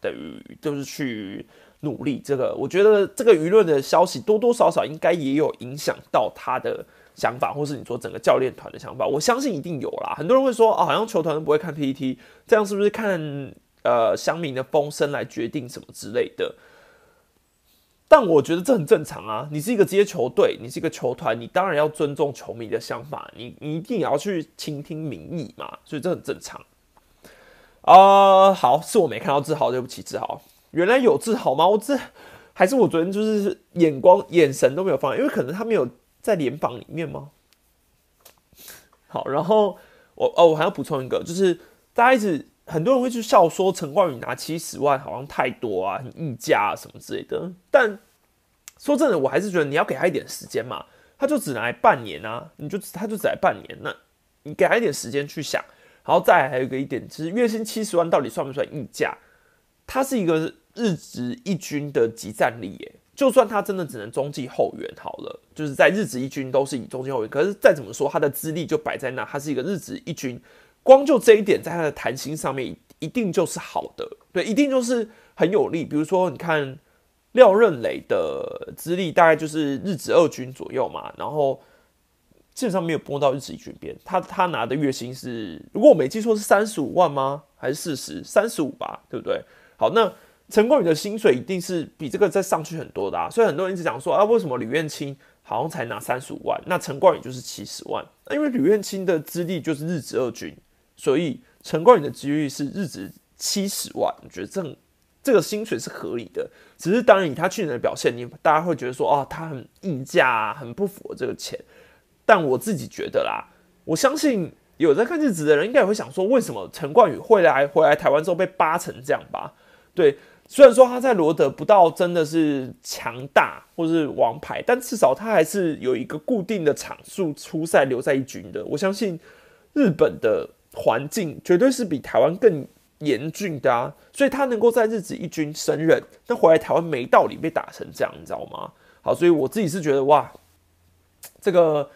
等于就是去努力。这个我觉得这个舆论的消息多多少少应该也有影响到他的。想法，或是你说整个教练团的想法，我相信一定有啦。很多人会说，哦，好像球团都不会看 PPT，这样是不是看呃乡民的风声来决定什么之类的？但我觉得这很正常啊！你是一个职业球队，你是一个球团，你当然要尊重球迷的想法，你你一定也要去倾听民意嘛，所以这很正常。啊，好，是我没看到志豪，对不起，志豪，原来有志豪吗？我这还是我昨天就是眼光眼神都没有放，因为可能他没有在联榜里面吗？好，然后我哦，我还要补充一个，就是大家一直很多人会去笑说陈冠宇拿七十万好像太多啊，很溢价啊什么之类的。但说真的，我还是觉得你要给他一点时间嘛，他就只来半年啊，你就他就只来半年，那你给他一点时间去想。然后再还有一个一点，就是月薪七十万到底算不算溢价？他是一个日职一军的集战力耶，就算他真的只能中继后援好了，就是在日职一军都是以中继后援，可是再怎么说他的资历就摆在那，他是一个日职一军，光就这一点在他的弹性上面一定就是好的，对，一定就是很有利。比如说你看廖任磊的资历大概就是日职二军左右嘛，然后。基本上没有播到日职一军边，他他拿的月薪是，如果我没记错是三十五万吗？还是四十？三十五吧，对不对？好，那陈冠宇的薪水一定是比这个再上去很多的啊，所以很多人一直讲说啊，为什么吕彦青好像才拿三十五万，那陈冠宇就是七十万？那因为吕彦青的资历就是日职二军，所以陈冠宇的几率是日值七十万，我觉得这这个薪水是合理的。只是当然以他去年的表现，你大家会觉得说啊，他很溢价啊，很不符合这个钱。但我自己觉得啦，我相信有在看日子的人，应该也会想说，为什么陈冠宇会来回来台湾之后被扒成这样吧？对，虽然说他在罗德不到真的是强大或是王牌，但至少他还是有一个固定的场数出赛留在一军的。我相信日本的环境绝对是比台湾更严峻的啊，所以他能够在日子一军升任，那回来台湾没道理被打成这样，你知道吗？好，所以我自己是觉得哇，这个。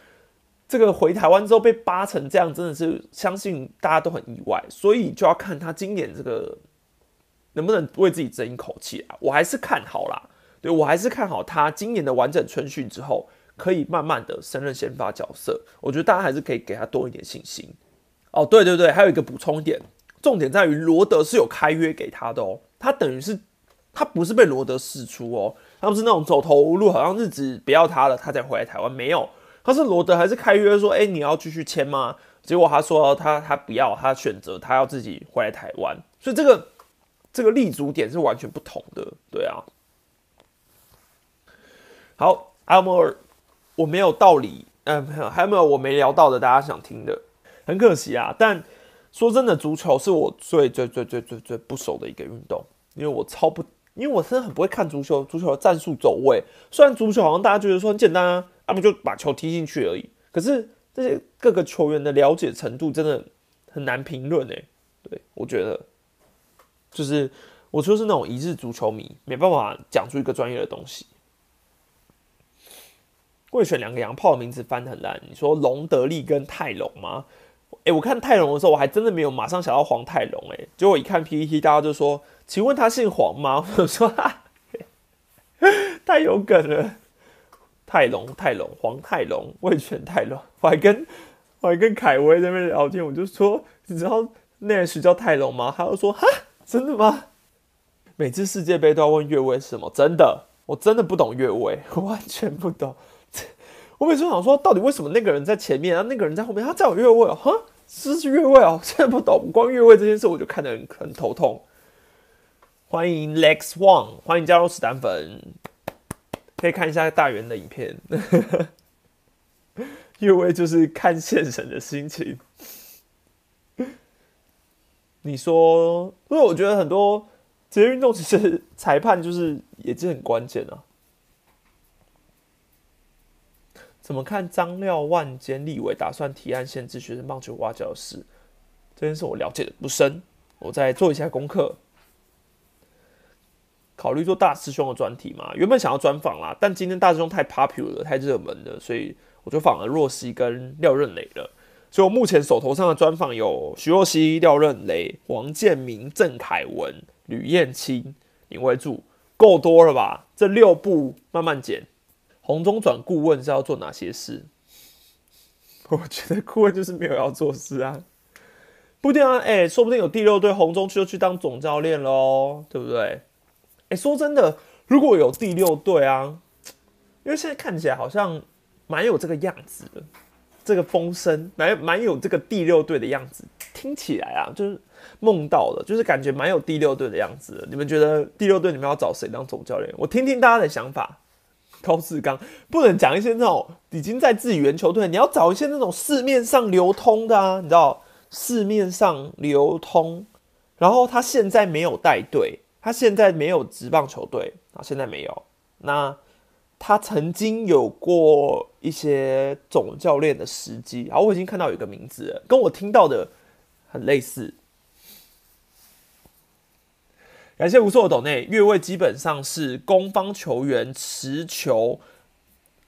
这个回台湾之后被扒成这样，真的是相信大家都很意外，所以就要看他今年这个能不能为自己争一口气啊！我还是看好啦，对我还是看好他今年的完整春训之后，可以慢慢的升任先发角色。我觉得大家还是可以给他多一点信心。哦，对对对，还有一个补充点，重点在于罗德是有开约给他的哦，他等于是他不是被罗德释出哦，他不是那种走投无路，好像日子不要他了，他才回来台湾，没有。他是罗德还是开约说，哎，你要继续签吗？结果他说他他不要，他选择他要自己回来台湾，所以这个这个立足点是完全不同的，对啊。好，阿莫尔我没有道理？嗯，还有没有我没聊到的？大家想听的？很可惜啊。但说真的，足球是我最最最最最最不熟的一个运动，因为我超不，因为我真的很不会看足球，足球的战术走位。虽然足球好像大家觉得说很简单啊。他们就把球踢进去而已。可是这些各个球员的了解程度真的很难评论诶。对我觉得，就是我就是那种一日足球迷，没办法讲出一个专业的东西。会选两个洋炮的名字翻很烂。你说隆德利跟泰隆吗？哎，我看泰隆的时候，我还真的没有马上想到黄泰隆。哎，结果一看 PPT，大家就说：“请问他姓黄吗？” *laughs* 我说：“哈太有梗了。”泰隆、泰隆、黄泰隆、魏全泰隆，我还跟我还跟凯威那边聊天，我就说，你知道那时叫泰隆吗？他就说，哈，真的吗？每次世界杯都要问越位是什么？真的，我真的不懂越位，*laughs* 完全不懂。我每次想说，到底为什么那个人在前面，然后那个人在后面，他在有越位哦？哈，这是越位哦？*laughs* 真的不懂，光越位这件事我就看得很很头痛。欢迎 Lex Wang，欢迎加入史丹粉。可以看一下大圆的影片，*laughs* 越位就是看现神的心情。你说，因为我觉得很多职业运动其实裁判就是也是很关键啊。怎么看张廖万坚立委打算提案限制学生棒球挖角的事？这件事我了解的不深，我再做一下功课。考虑做大师兄的专题嘛？原本想要专访啦，但今天大师兄太 popular 了，太热门了，所以我就访了若曦跟廖任磊了。所以我目前手头上的专访有徐若曦、廖任磊、王建民、郑凯文、吕燕青、林维柱，够多了吧？这六部慢慢剪。红中转顾问是要做哪些事？*laughs* 我觉得顾问就是没有要做事啊。不一定啊，哎，说不定有第六队红中去就去当总教练喽，对不对？说真的，如果有第六队啊，因为现在看起来好像蛮有这个样子的，这个风声蛮蛮有这个第六队的样子，听起来啊，就是梦到了，就是感觉蛮有第六队的样子。你们觉得第六队你们要找谁当总教练？我听听大家的想法。高志刚不能讲一些那种已经在自己圆球队，你要找一些那种市面上流通的啊，你知道市面上流通，然后他现在没有带队，他现在没有职棒球队啊，现在没有。那他曾经有过一些总教练的时机，然后我已经看到有一个名字，跟我听到的很类似。感谢无数的斗内越位，基本上是攻方球员持球，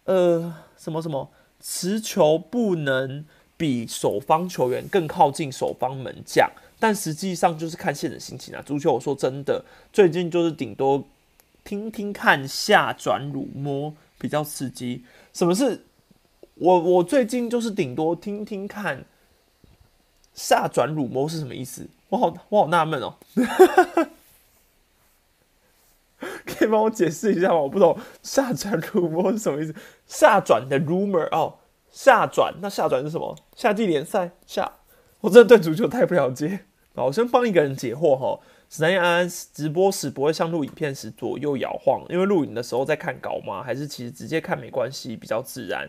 呃，什么什么持球不能比守方球员更靠近守方门将，但实际上就是看现的心情啊。足球，我说真的，最近就是顶多听听看下转辱摸比较刺激。什么是我我最近就是顶多听听看下转辱摸是什么意思？我好我好纳闷哦。可以帮我解释一下吗？我不懂下转 rumor 是什么意思？下转的 rumor 哦，下转那下转是什么？夏季联赛下，我真的对足球太不了解。好，我先帮一个人解惑哈。史丹安直播时不会像录影片时左右摇晃，因为录影的时候在看稿吗？还是其实直接看没关系，比较自然？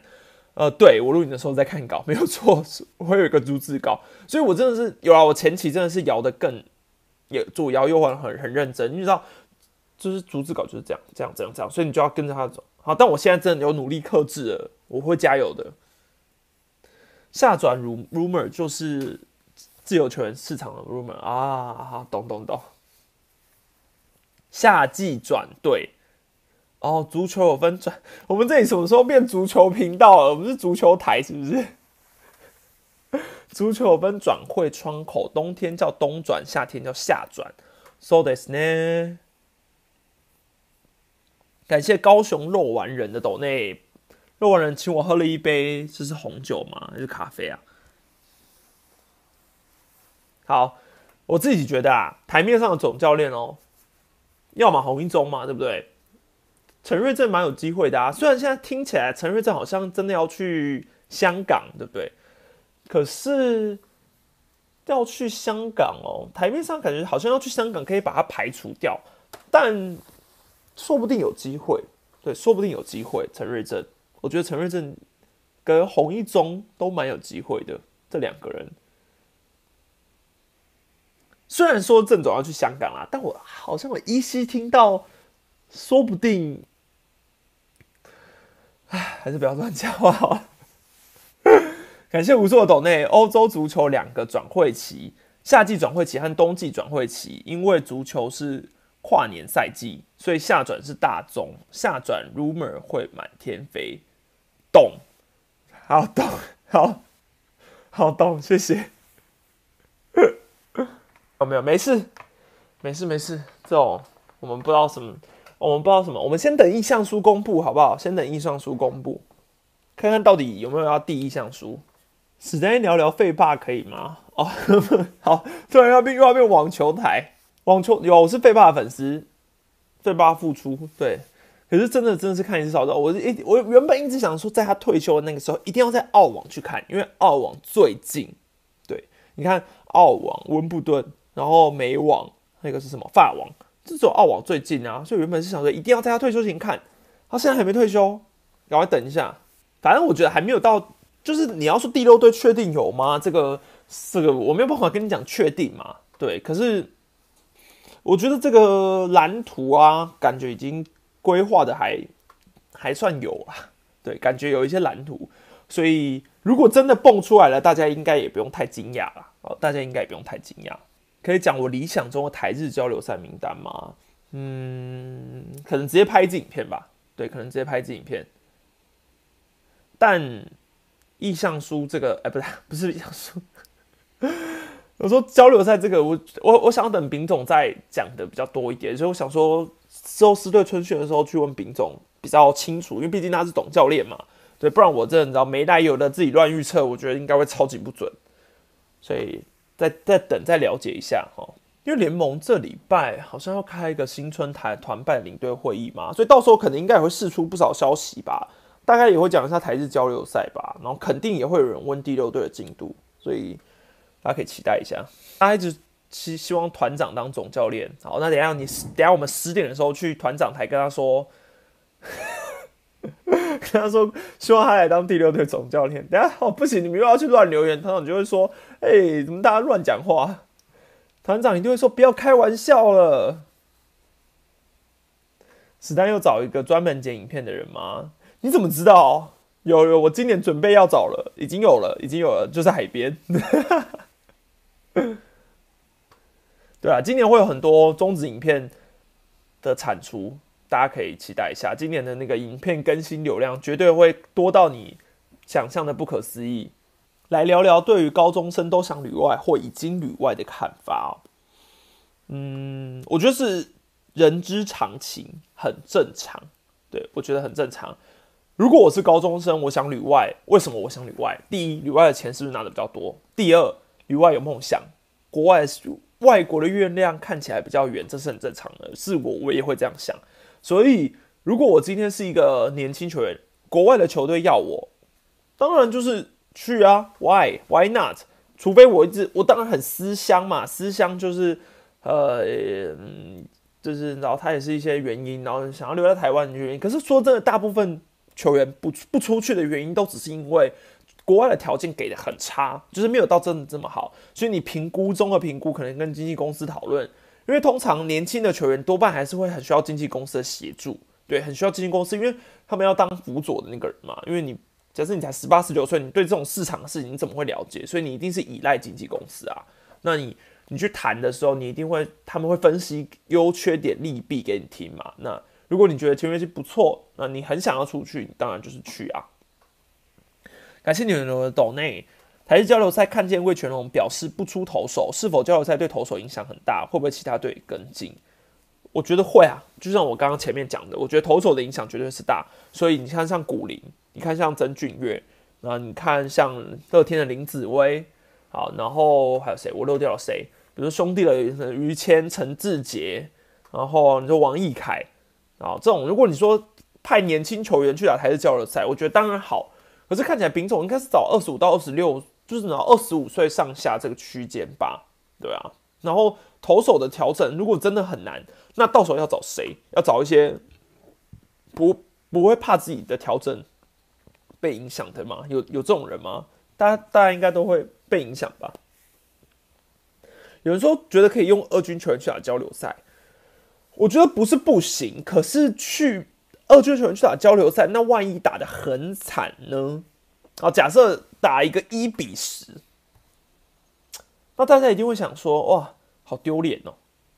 呃，对我录影的时候在看稿，没有错，会有一个逐字稿，所以我真的是有啊。我前期真的是摇的更也左摇右晃，很很认真，你知道。就是逐字稿就是这样，这样，这样，这样，所以你就要跟着他走。好，但我现在真的有努力克制了，我会加油的。下转 rumor 就是自由球员市场的 rumor 啊，好，懂懂懂。夏季转队哦，足球有分转，我们这里什么时候变足球频道了？我们是足球台是不是？*laughs* 足球有分转会窗口，冬天叫冬转，夏天叫夏转。So this 呢？感谢高雄肉丸人的斗内，肉丸人请我喝了一杯，这是红酒吗？还是咖啡啊？好，我自己觉得啊，台面上的总教练哦，要么洪一中嘛，对不对？陈瑞正蛮有机会的啊，虽然现在听起来陈瑞正好像真的要去香港，对不对？可是要去香港哦，台面上感觉好像要去香港可以把它排除掉，但。说不定有机会，对，说不定有机会。陈瑞正，我觉得陈瑞正跟洪一中都蛮有机会的。这两个人，虽然说郑总要去香港啦，但我好像我依稀听到，说不定，唉，还是不要乱讲话好了。*laughs* 感谢无数的斗内，欧洲足球两个转会期，夏季转会期和冬季转会期，因为足球是。跨年赛季，所以下转是大众，下转 rumor 会满天飞，懂？好懂，好好懂，谢谢。有 *laughs* 没有？没事，没事，没事。这种我们不知道什么，我们不知道什么，我们先等意向书公布好不好？先等意向书公布，看看到底有没有要递意向书。史丹聊聊废霸可以吗？哦，*laughs* 好，突然要变又要变网球台。网球有，我是费爸的粉丝，费爸付出对，可是真的真的是看一次少的。我一我原本一直想说，在他退休的那个时候，一定要在澳网去看，因为澳网最近。对，你看澳网、温布顿，然后美网，那个是什么？法网，这种澳网最近啊，所以原本是想说，一定要在他退休前看。他现在还没退休，赶快等一下。反正我觉得还没有到，就是你要说第六队确定有吗？这个这个我没有办法跟你讲确定嘛。对，可是。我觉得这个蓝图啊，感觉已经规划的还还算有啊，对，感觉有一些蓝图，所以如果真的蹦出来了，大家应该也不用太惊讶了哦，大家应该也不用太惊讶。可以讲我理想中的台日交流赛名单吗？嗯，可能直接拍一支影片吧，对，可能直接拍一支影片。但意向书这个，哎，不是 *laughs* 不是意向书。我说交流赛这个，我我我想等丙总再讲的比较多一点，所以我想说之后四队春训的时候去问丙总比较清楚，因为毕竟他是董教练嘛，对，不然我真的你知道没来由的自己乱预测，我觉得应该会超级不准，所以再再等再了解一下哈，因为联盟这礼拜好像要开一个新春台团办领队会议嘛，所以到时候可能应该也会释出不少消息吧，大概也会讲一下台日交流赛吧，然后肯定也会有人问第六队的进度，所以大家可以期待一下。大家一直希希望团长当总教练，好，那等下你等下我们十点的时候去团长台跟他说，*laughs* 跟他说希望他来当第六队总教练。等下哦不行，你们又要去乱留言，团长就会说，哎，怎么大家乱讲话？团长一定会说：“不要开玩笑了。”史丹又找一个专门剪影片的人吗？你怎么知道？有有，我今年准备要找了，已经有了，已经有了，就是海边。*laughs* 对啊，今年会有很多中子影片的产出，大家可以期待一下。今年的那个影片更新流量绝对会多到你想象的不可思议。来聊聊对于高中生都想旅外或已经旅外的看法哦。嗯，我觉得是人之常情，很正常。对我觉得很正常。如果我是高中生，我想旅外，为什么我想旅外？第一，旅外的钱是不是拿的比较多？第二，旅外有梦想，国外外国的月亮看起来比较圆，这是很正常的。是我我也会这样想。所以，如果我今天是一个年轻球员，国外的球队要我，当然就是。去啊，Why Why not？除非我一直，我当然很思乡嘛，思乡就是呃，就是然后他也是一些原因，然后想要留在台湾的原因。可是说真的，大部分球员不不出去的原因，都只是因为国外的条件给的很差，就是没有到真的这么好。所以你评估综合评估，可能跟经纪公司讨论，因为通常年轻的球员多半还是会很需要经纪公司的协助，对，很需要经纪公司，因为他们要当辅佐的那个人嘛，因为你。假设你才十八十九岁，你对这种市场的事情你怎么会了解？所以你一定是依赖经纪公司啊。那你你去谈的时候，你一定会他们会分析优缺点利弊给你听嘛。那如果你觉得签约期不错，那你很想要出去，你当然就是去啊。感谢你们的抖内台日交流赛看见魏全龙表示不出投手，是否交流赛对投手影响很大？会不会其他队跟进？我觉得会啊，就像我刚刚前面讲的，我觉得投手的影响绝对是大。所以你看，像古林。你看像曾俊岳，那你看像乐天的林子威，好，然后还有谁？我漏掉了谁？比如兄弟的于谦、陈志杰，然后你说王义凯，啊，这种如果你说派年轻球员去打台式交流赛，我觉得当然好。可是看起来丙总应该是找二十五到二十六，就是找二十五岁上下这个区间吧，对啊。然后投手的调整如果真的很难，那到时候要找谁？要找一些不不会怕自己的调整。被影响的吗？有有这种人吗？大家大家应该都会被影响吧。有人说觉得可以用二军球员去打交流赛，我觉得不是不行，可是去二军球员去打交流赛，那万一打的很惨呢？好，假设打一个一比十，那大家一定会想说，哇，好丢脸哦，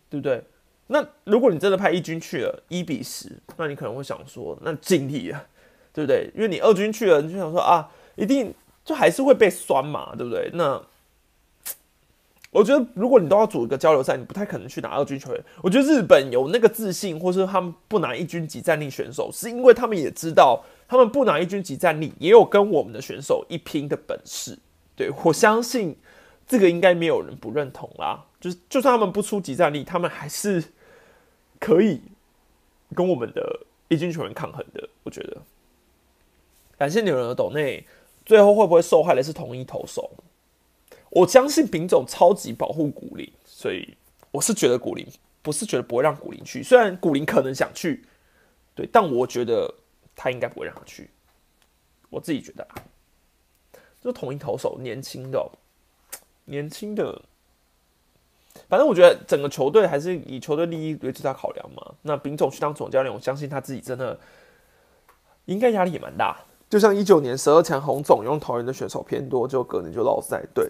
对不对？那如果你真的派一军去了，一比十，那你可能会想说，那尽力了。对不对？因为你二军去了，你就想说啊，一定就还是会被酸嘛，对不对？那我觉得，如果你都要组一个交流赛，你不太可能去拿二军球员。我觉得日本有那个自信，或是他们不拿一军级战力选手，是因为他们也知道，他们不拿一军级战力，也有跟我们的选手一拼的本事。对我相信这个应该没有人不认同啦。就是就算他们不出级战力，他们还是可以跟我们的一军球员抗衡的。我觉得。感谢女人的抖内，最后会不会受害的是同一投手？我相信丙总超级保护古林，所以我是觉得古林不是觉得不会让古林去，虽然古林可能想去，对，但我觉得他应该不会让他去。我自己觉得啊，就同一投手，年轻的，年轻的，反正我觉得整个球队还是以球队利益为最大考量嘛。那丙总去当总教练，我相信他自己真的应该压力也蛮大。就像一九年十二强红总用桃园的选手偏多，就隔年就落赛。对，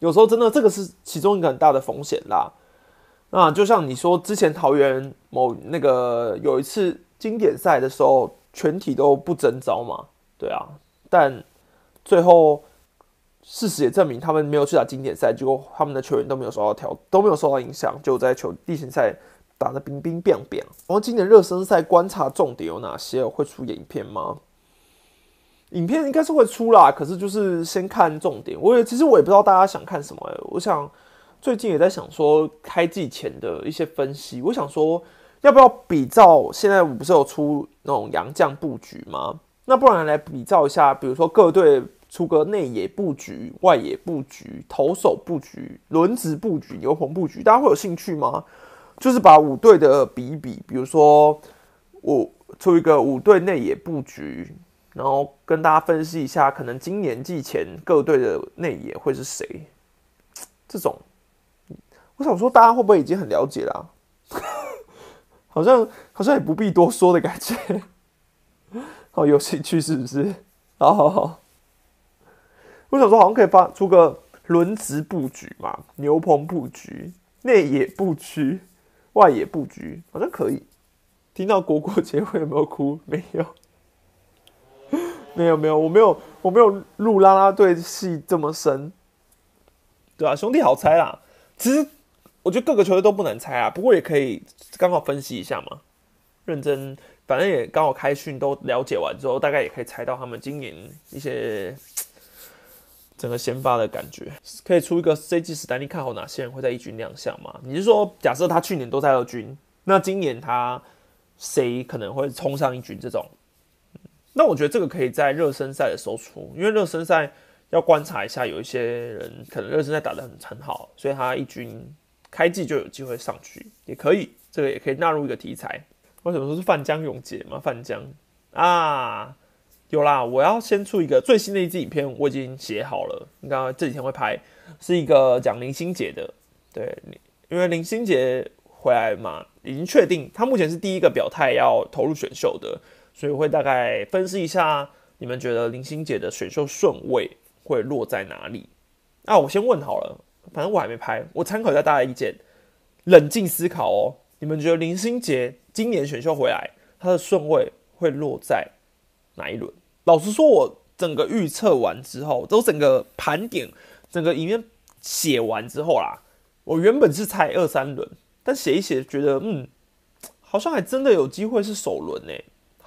有时候真的这个是其中一个很大的风险啦。那就像你说，之前桃园某那个有一次经典赛的时候，全体都不征召嘛，对啊。但最后事实也证明，他们没有去打经典赛，结果他们的球员都没有受到调，都没有受到影响，就在球例行赛打的冰冰变变。然后今年热身赛观察重点有哪些？会出演影片吗？影片应该是会出啦，可是就是先看重点。我也其实我也不知道大家想看什么。我想最近也在想说开季前的一些分析，我想说要不要比照现在我不是有出那种洋将布局吗？那不然来比照一下，比如说各队出个内野布局、外野布局、投手布局、轮值布局、牛棚布局，大家会有兴趣吗？就是把五队的比一比，比如说我出一个五队内野布局，然后跟大家分析一下，可能今年季前各队的内野会是谁？这种。我想说，大家会不会已经很了解了？好像好像也不必多说的感觉。好有兴趣是不是？好好好。我想说，好像可以发出个轮值布局嘛，牛棚布局、内野布局、外野布局，好像可以。听到果果结婚有没有哭？没有，没有没有，我没有我没有入拉拉队戏这么深，对啊，兄弟好猜啦，其实。我觉得各个球队都不难猜啊，不过也可以刚好分析一下嘛。认真，反正也刚好开训都了解完之后，大概也可以猜到他们今年一些整个先发的感觉。可以出一个 C G 史丹利看好哪些人会在一军亮相吗？你是说，假设他去年都在二军，那今年他谁可能会冲上一军这种？那我觉得这个可以在热身赛的时候出，因为热身赛要观察一下，有一些人可能热身赛打得很很好，所以他一军。开季就有机会上去，也可以，这个也可以纳入一个题材。为什么说是范江永杰嘛？范江啊，有啦！我要先出一个最新的一支影片，我已经写好了，应该这几天会拍，是一个讲林心杰的。对，因为林心杰回来嘛，已经确定他目前是第一个表态要投入选秀的，所以会大概分析一下，你们觉得林心杰的选秀顺位会落在哪里？那我先问好了。反正我还没拍，我参考一下大家意见，冷静思考哦。你们觉得林心杰今年选秀回来，他的顺位会落在哪一轮？老实说，我整个预测完之后，都整个盘点，整个影片写完之后啦，我原本是猜二三轮，但写一写觉得，嗯，好像还真的有机会是首轮呢，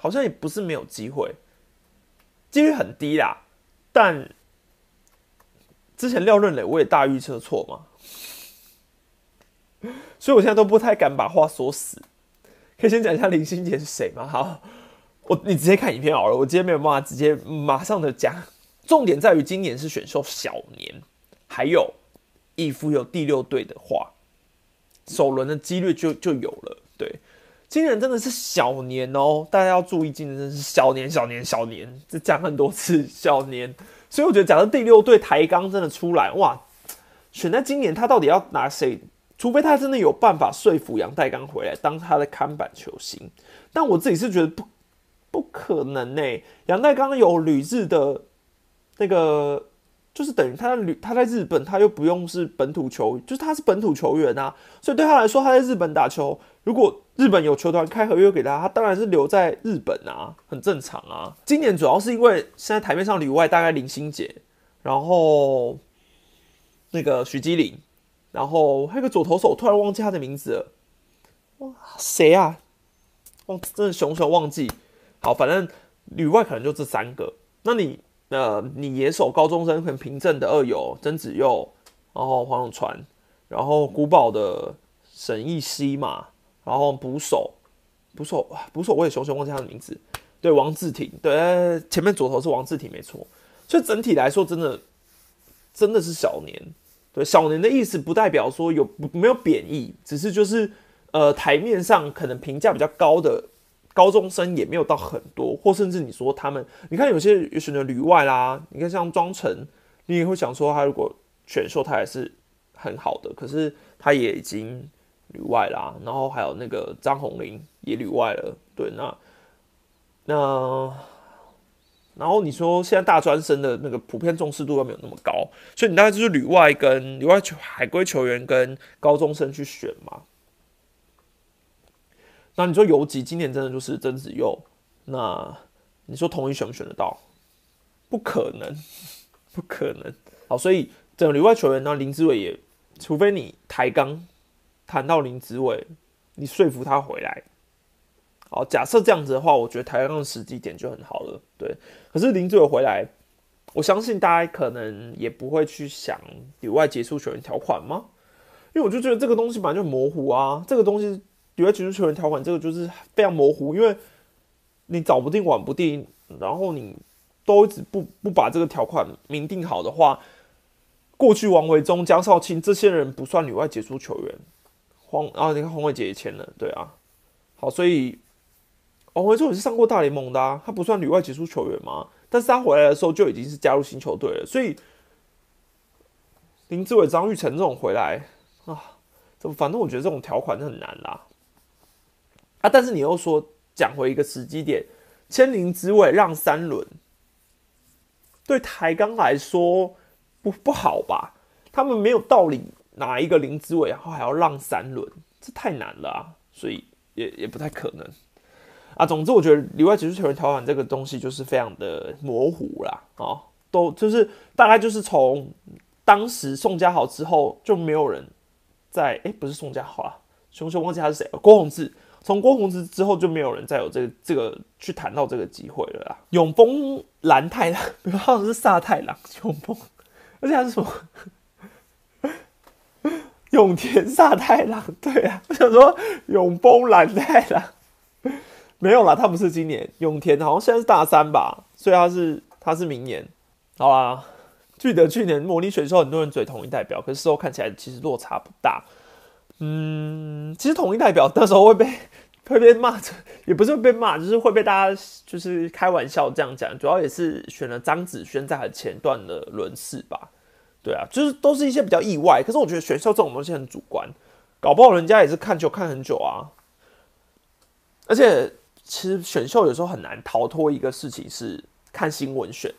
好像也不是没有机会，几率很低啦，但。之前廖润磊我也大预测错嘛，所以我现在都不太敢把话说死。可以先讲一下林心杰是谁吗？好，我你直接看影片好了。我今天没有办法直接马上的讲，重点在于今年是选秀小年，还有义夫有第六队的话，首轮的几率就就有了。对，今年真的是小年哦，大家要注意，今年真的是小年小年小年，这讲很多次小年。所以我觉得，假设第六队抬杠真的出来，哇，选在今年他到底要拿谁？除非他真的有办法说服杨代刚回来当他的看板球星，但我自己是觉得不不可能呢。杨代刚有旅日的那个，就是等于他旅他在日本，他又不用是本土球，就是他是本土球员啊，所以对他来说，他在日本打球，如果日本有球团开合约给他，他当然是留在日本啊，很正常啊。今年主要是因为现在台面上里外大概林心杰，然后那个徐基林，然后还有个左投手，突然忘记他的名字了，哇，谁啊？忘真的熊熊忘记。好，反正里外可能就这三个。那你那，你野手高中生很平正的二友曾子佑，然后黄永传，然后古堡的沈义熙嘛。然后捕手，捕手，捕手我也熊熊忘记他的名字。对，王志廷，对，前面左头是王志廷，没错。所以整体来说，真的，真的是小年。对，小年的意思不代表说有没有贬义，只是就是呃台面上可能评价比较高的高中生也没有到很多，或甚至你说他们，你看有些有选择旅外啦，你看像庄成，你也会想说他如果选秀他还是很好的，可是他也已经。旅外啦，然后还有那个张宏林也旅外了，对，那那然后你说现在大专生的那个普遍重视度又没有那么高，所以你大概就是旅外跟旅外球海归球员跟高中生去选嘛。那你说游击今年真的就是曾子佑，那你说同一选不选得到？不可能，不可能。好，所以整个旅外球员呢，林志伟也，除非你抬杠。谈到林志伟，你说服他回来，好，假设这样子的话，我觉得台湾的时机点就很好了。对，可是林志伟回来，我相信大家可能也不会去想里外结束球员条款吗？因为我就觉得这个东西本来就模糊啊，这个东西里外解除球员条款，这个就是非常模糊，因为你早不定晚不定，然后你都一直不不把这个条款明定好的话，过去王维忠、江少卿这些人不算里外解除球员，黄啊，你看黄伟杰也签了，对啊，好，所以王维忠也是上过大联盟的啊，他不算里外解除球员吗？但是他回来的时候就已经是加入新球队了，所以林志伟、张玉成这种回来。啊，怎么？反正我觉得这种条款是很难啦。啊，但是你又说讲回一个时机点，签林之位让三轮，对台钢来说不不好吧？他们没有道理拿一个林之位，然后还要让三轮，这太难了啊！所以也也不太可能啊。总之，我觉得里外解除球员条款这个东西就是非常的模糊啦。啊，都就是大概就是从当时宋家豪之后就没有人。在哎，不是宋佳豪啊，熊熊忘记他是谁了。郭宏志，从郭宏志之后就没有人再有这个这个去谈到这个机会了啦。永丰蓝太郎，*laughs* 好像是萨太郎，永丰，而且他是什么？*laughs* 永田萨太郎，对啊，我想说永丰蓝太郎，没有啦，他不是今年永田，好像现在是大三吧，所以他是他是明年，好吧。记得去年模拟选秀，很多人嘴同一代表，可是事后看起来其实落差不大。嗯，其实统一代表那时候会被 *laughs* 会被骂，也不是被骂，就是会被大家就是开玩笑这样讲。主要也是选了张子萱在很前段的轮次吧。对啊，就是都是一些比较意外。可是我觉得选秀这种东西很主观，搞不好人家也是看球看很久啊。而且其实选秀有时候很难逃脱一个事情，是看新闻选。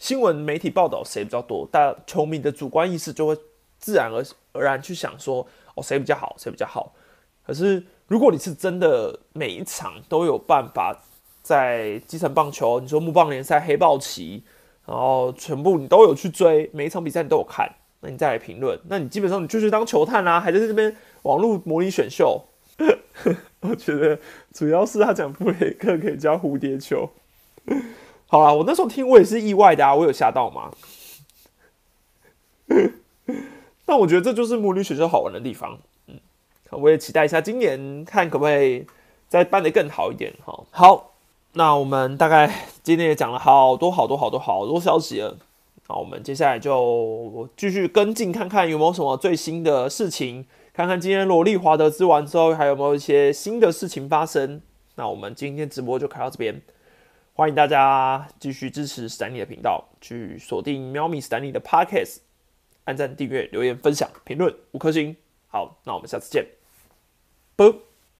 新闻媒体报道谁比较多，大球迷的主观意识就会自然而而然去想说，哦，谁比较好，谁比较好。可是如果你是真的每一场都有办法在基层棒球，你说木棒联赛、黑豹旗，然后全部你都有去追，每一场比赛你都有看，那你再来评论，那你基本上你就是当球探啦，还在这边网络模拟选秀。*laughs* 我觉得主要是他讲布雷克可以教蝴蝶球。*laughs* 好啦，我那时候听我也是意外的啊，我有吓到吗？但我觉得这就是母女选秀好玩的地方，嗯，我也期待一下今年看可不可以再办的更好一点哈。好，那我们大概今天也讲了好多好多好多好多消息了，那我们接下来就继续跟进看看有没有什么最新的事情，看看今天罗莉华德之完之后还有没有一些新的事情发生。那我们今天直播就开到这边。欢迎大家继续支持史丹利的频道，去锁定喵咪史丹利的 Podcast，按赞、订阅、留言、分享、评论五颗星。好，那我们下次见，啵。